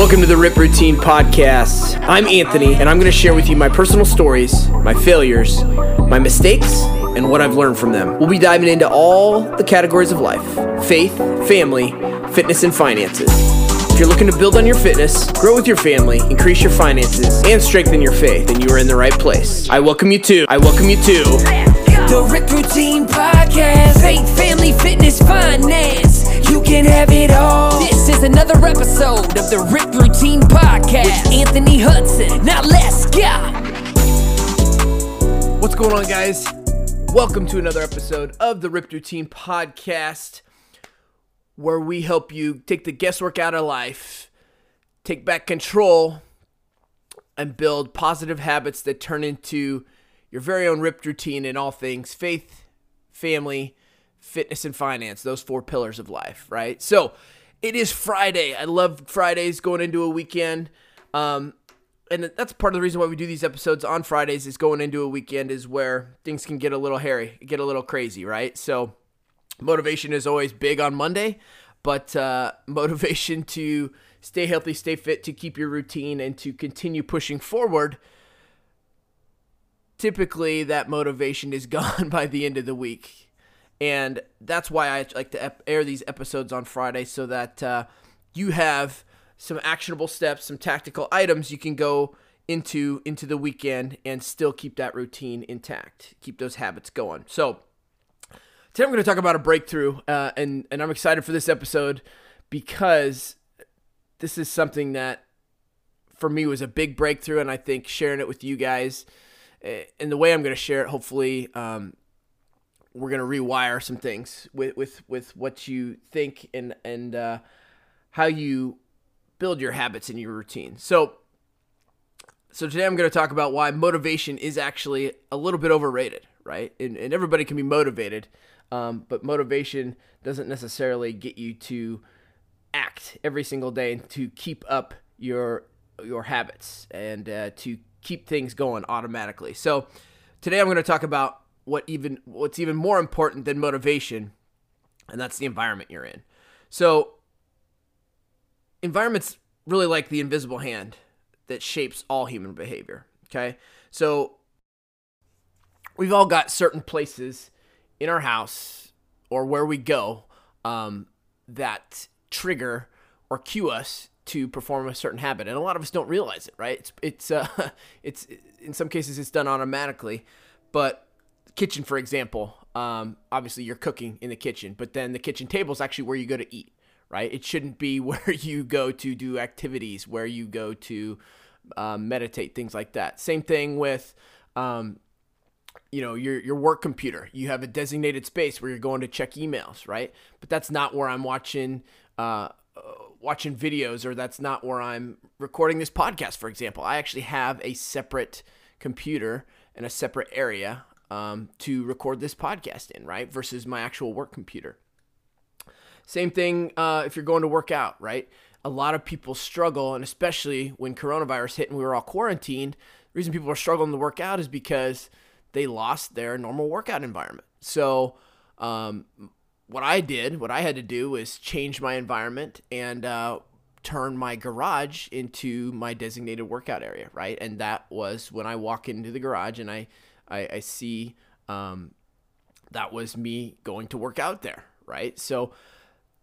Welcome to the Ripped Routine Podcast. I'm Anthony, and I'm going to share with you my personal stories, my failures, my mistakes, and what I've learned from them. We'll be diving into all the categories of life faith, family, fitness, and finances. If you're looking to build on your fitness, grow with your family, increase your finances, and strengthen your faith, then you are in the right place. I welcome you to. I welcome you to. The Ripped Routine Podcast. Faith, family, fitness, another episode of the Ripped Routine Podcast with Anthony Hudson. Now let's go. What's going on, guys? Welcome to another episode of the Ripped Routine Podcast, where we help you take the guesswork out of life, take back control, and build positive habits that turn into your very own ripped routine in all things faith, family, fitness, and finance. Those four pillars of life, right? So it is Friday. I love Fridays going into a weekend. Um, and that's part of the reason why we do these episodes on Fridays is going into a weekend is where things can get a little hairy, get a little crazy, right? So motivation is always big on Monday, but uh, motivation to stay healthy, stay fit, to keep your routine, and to continue pushing forward. Typically, that motivation is gone by the end of the week, and that's why I like to ep- air these episodes on Friday so that uh, you have some actionable steps, some tactical items you can go into into the weekend and still keep that routine intact, keep those habits going. So today I'm going to talk about a breakthrough, uh, and and I'm excited for this episode because this is something that for me was a big breakthrough, and I think sharing it with you guys eh, and the way I'm going to share it, hopefully. Um, we're gonna rewire some things with, with, with what you think and and uh, how you build your habits and your routine. So, so today I'm to talk about why motivation is actually a little bit overrated, right? And, and everybody can be motivated, um, but motivation doesn't necessarily get you to act every single day and to keep up your your habits and uh, to keep things going automatically. So today I'm going to talk about what even what's even more important than motivation, and that's the environment you're in. So environment's really like the invisible hand that shapes all human behavior. Okay. So we've all got certain places in our house or where we go um, that trigger or cue us to perform a certain habit, and a lot of us don't realize it. Right? It's it's uh, it's in some cases it's done automatically, but kitchen, for example, um, obviously you're cooking in the kitchen, but then the kitchen table is actually where you go to eat right? It shouldn't be where you go to do activities, where you go to um, meditate, things like that. Same thing with, um, you know, your your work computer. You have a designated space where you're going to check emails, right? But that's not where I'm watching. Uh, watching videos or that's not where I'm recording this podcast for example I actually have a separate computer and a separate area um, to record this podcast in right versus my actual work computer same thing uh, if you're going to work out, right? A lot of people struggle, and especially when coronavirus hit and we were all quarantined, the reason people are struggling to work out is because they lost their normal workout environment. So, um, what I did, what I had to do was change my environment and uh, turn my garage into my designated workout area, right? And that was when I walk into the garage and I, I, I see um, that was me going to work out there, right? So,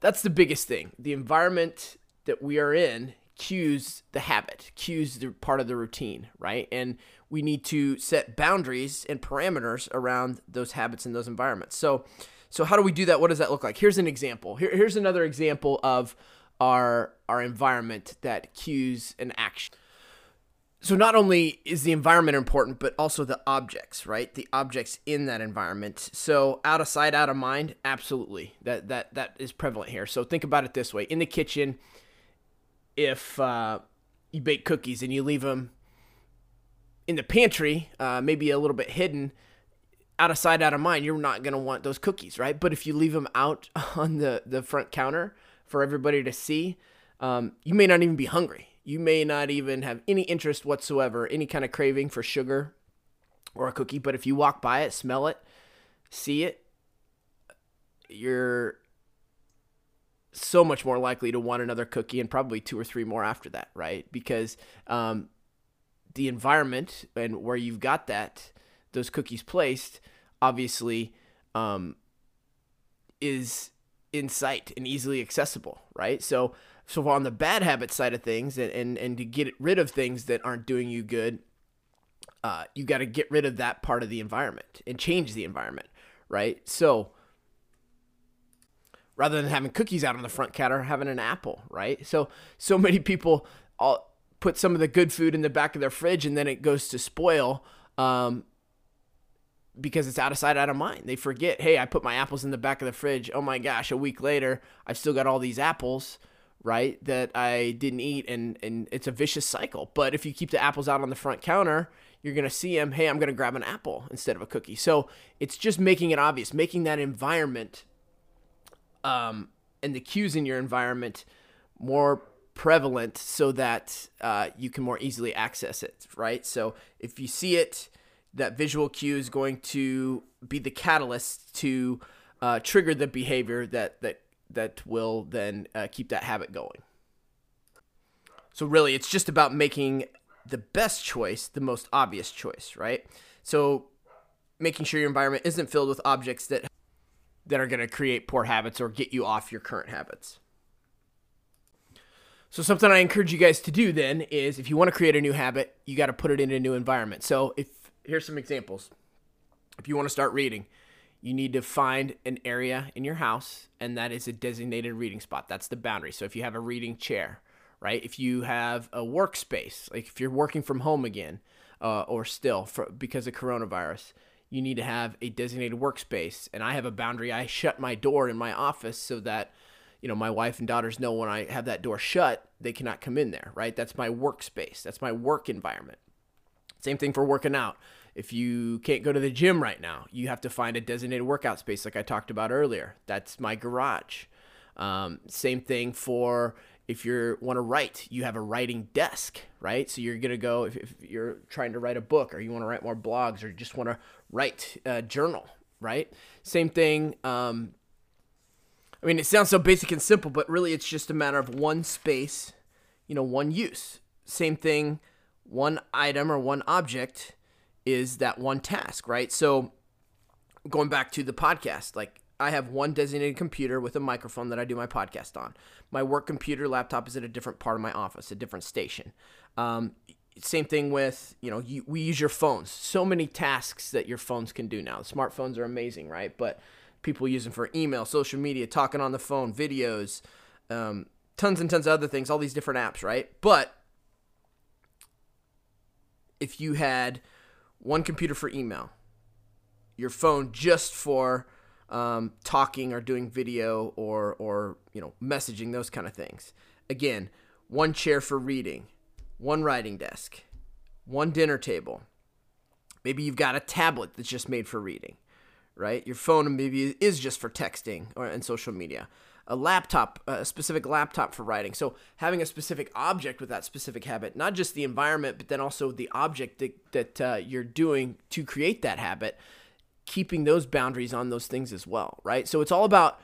that's the biggest thing. The environment that we are in cues the habit, cues the part of the routine, right? And we need to set boundaries and parameters around those habits and those environments. So, so how do we do that? What does that look like? Here's an example. Here, here's another example of our our environment that cues an action. So not only is the environment important, but also the objects, right? The objects in that environment. So out of sight, out of mind, absolutely. That that that is prevalent here. So think about it this way: in the kitchen, if uh, you bake cookies and you leave them in the pantry, uh, maybe a little bit hidden, out of sight, out of mind, you're not gonna want those cookies, right? But if you leave them out on the the front counter for everybody to see, um, you may not even be hungry you may not even have any interest whatsoever, any kind of craving for sugar or a cookie, but if you walk by it, smell it, see it, you're so much more likely to want another cookie and probably two or three more after that, right? Because um, the environment and where you've got that those cookies placed obviously um, is in sight and easily accessible, right? So so on the bad habit side of things and, and, and to get rid of things that aren't doing you good, uh, you got to get rid of that part of the environment and change the environment, right? So rather than having cookies out on the front counter, having an apple, right? So so many people all put some of the good food in the back of their fridge and then it goes to spoil um, because it's out of sight, out of mind. They forget, hey, I put my apples in the back of the fridge. Oh my gosh, a week later, I've still got all these apples, right, that I didn't eat, and and it's a vicious cycle. But if you keep the apples out on the front counter, you're gonna see them. Hey, I'm gonna grab an apple instead of a cookie. So it's just making it obvious, making that environment, um, and the cues in your environment more prevalent, so that uh, you can more easily access it, right? So if you see it that visual cue is going to be the catalyst to uh, trigger the behavior that that that will then uh, keep that habit going. So really, it's just about making the best choice the most obvious choice, right? So making sure your environment isn't filled with objects that that are going to create poor habits or get you off your current habits. So something I encourage you guys to do then is if you want to create a new habit, you got to put it in a new environment. So if here's some examples. If you want to start reading, you need to find an area in your house, and that is a designated reading spot. That's the boundary. So if you have a reading chair, right? If you have a workspace, like if you're working from home again, uh, or still for, because of coronavirus, you need to have a designated workspace. And I have a boundary. I shut my door in my office so that you know my wife and daughters know when I have that door shut, they cannot come in there. Right? That's my workspace. That's my work environment. Same thing for working out. If you can't go to the gym right now, you have to find a designated workout space, like I talked about earlier. That's my garage. Um, same thing for if you want to write, you have a writing desk, right? So you're gonna go if, if, you're trying to write a book, or you want to write more blogs, or you just want to write a journal, right? Same thing. Um, I mean, it sounds so basic and simple, but really, it's just a matter of one space, you know, one use. Same thing one item or one object is that one task, right? So going back to the podcast, like I have one designated computer with a microphone that I do my podcast on. My work computer laptop is at a different part of my office, a different station. Um, same thing with you know you, we use your phones. So many tasks that your phones can do now. Smartphones are amazing, right? But people use them for email, social media, talking on the phone, videos, um, tons and tons of other things. All these different apps, right? But if you had one computer for email, your phone just for um, talking or doing video or or you know messaging those kind of things. Again, one chair for reading, one writing desk, one dinner table. Maybe you've got a tablet that's just made for reading, right? Your phone maybe is just for texting or and social media a laptop, a specific laptop for writing. So having a specific object with that specific habit, not just the environment, but then also the object that, that uh, you're doing to create that habit, keeping those boundaries on those things as well, right? So it's all about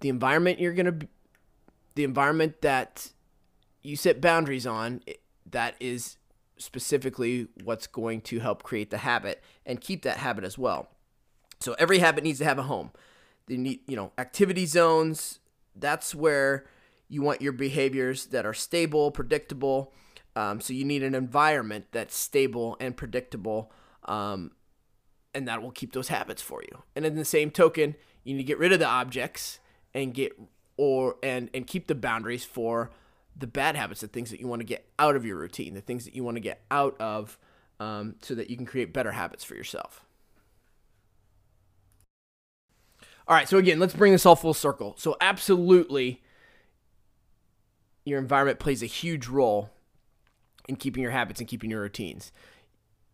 the environment you're going to, the environment that you set boundaries on, that is specifically what's going to help create the habit and keep that habit as well. So every habit needs to have a home. They need, you know, activity zones. That's where you want your behaviors that are stable, predictable. Um, so you need an environment that's stable and predictable, um, and that will keep those habits for you. And in the same token, you need to get rid of the objects and get or and and keep the boundaries for the bad habits, the things that you want to get out of your routine, the things that you want to get out of, um, so that you can create better habits for yourself. All right, so again, let's bring this all full circle. So, absolutely, your environment plays a huge role in keeping your habits and keeping your routines.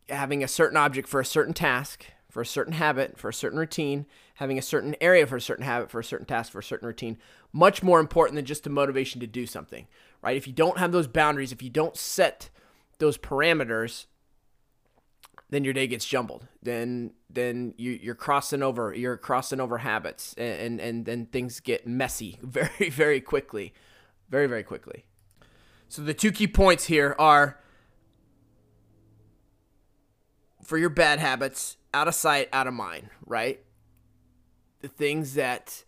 Having a certain object for a certain task, for a certain habit, for a certain routine, having a certain area for a certain habit, for a certain task, for a certain routine, much more important than just the motivation to do something, right? If you don't have those boundaries, if you don't set those parameters, then your day gets jumbled. Then then you, you're crossing over you're crossing over habits, and, and and then things get messy very very quickly, very very quickly. So the two key points here are for your bad habits, out of sight, out of mind, right? The things that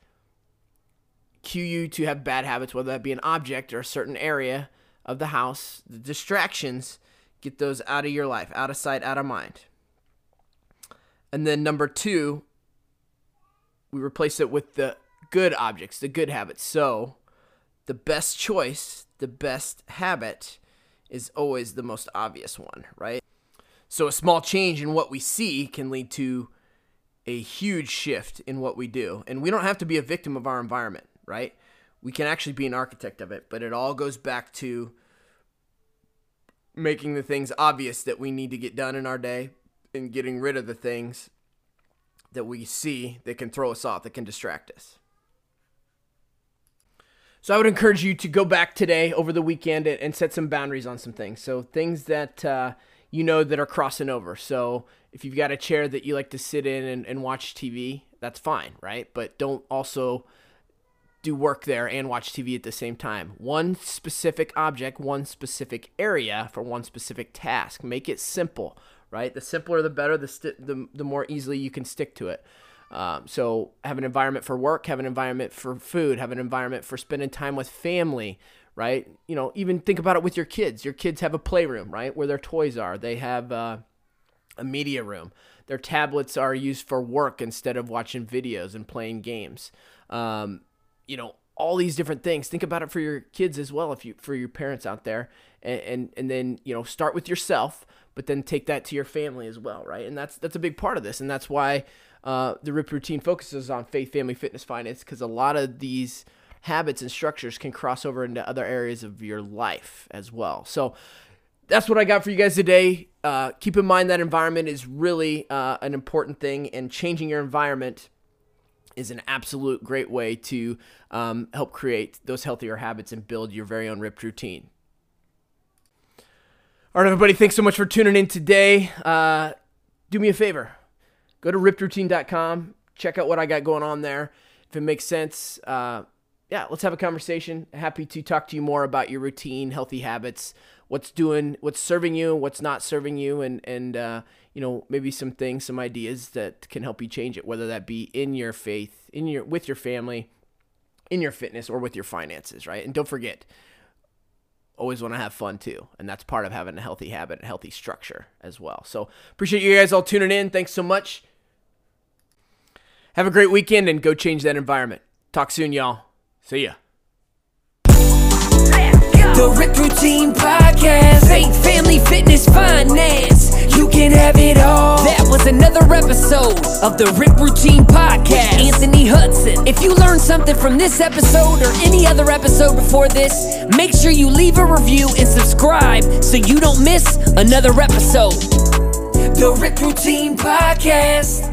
cue you to have bad habits, whether that be an object or a certain area of the house, the distractions, get those out of your life, out of sight, out of mind. And then number two, we replace it with the good objects, the good habits. So the best choice, the best habit is always the most obvious one, right? So a small change in what we see can lead to a huge shift in what we do. And we don't have to be a victim of our environment, right? We can actually be an architect of it, but it all goes back to making the things obvious that we need to get done in our day and getting rid of the things that we see that can throw us off, that can distract us. So I would encourage you to go back today over the weekend and, set some boundaries on some things. So things that uh, you know that are crossing over. So if you've got a chair that you like to sit in and, and watch TV, that's fine, right? But don't also do work there and watch TV at the same time. One specific object, one specific area for one specific task. Make it simple, right? The simpler the better, the, the, the more easily you can stick to it. Um, so have an environment for work, have an environment for food, have an environment for spending time with family, right? You know, even think about it with your kids. Your kids have a playroom, right, where their toys are. They have uh, a media room. Their tablets are used for work instead of watching videos and playing games. Um, you know, all these different things. Think about it for your kids as well, if you for your parents out there, and and, and then you know start with yourself, but then take that to your family as well, right? And that's that's a big part of this, and that's why uh, the Ripped routine focuses on faith, family, fitness, finance, because a lot of these habits and structures can cross over into other areas of your life as well. So that's what I got for you guys today. Uh, keep in mind that environment is really uh, an important thing, and changing your environment is an absolute great way to um, help create those healthier habits and build your very own ripped routine. All right, everybody, thanks so much for tuning in today. Uh, do me a favor go to rippedroutine.com, check out what I got going on there. If it makes sense, uh, yeah, let's have a conversation. Happy to talk to you more about your routine, healthy habits, what's doing, what's serving you, what's not serving you, and and uh, you know maybe some things, some ideas that can help you change it, whether that be in your faith, in your with your family, in your fitness, or with your finances, right? And don't forget, always want to have fun too, and that's part of having a healthy habit, a healthy structure as well. So appreciate you guys all tuning in. Thanks so much. Have a great weekend and go change that environment. Talk soon, y'all. See ya. The Ripped Routine Podcast. Have it all. That was another episode of the Ripped Routine Podcast. Anthony Hudson. If you learned something from this episode or any other episode before this, make sure you leave a review and subscribe so you don't miss another episode. The Ripped Routine Podcast.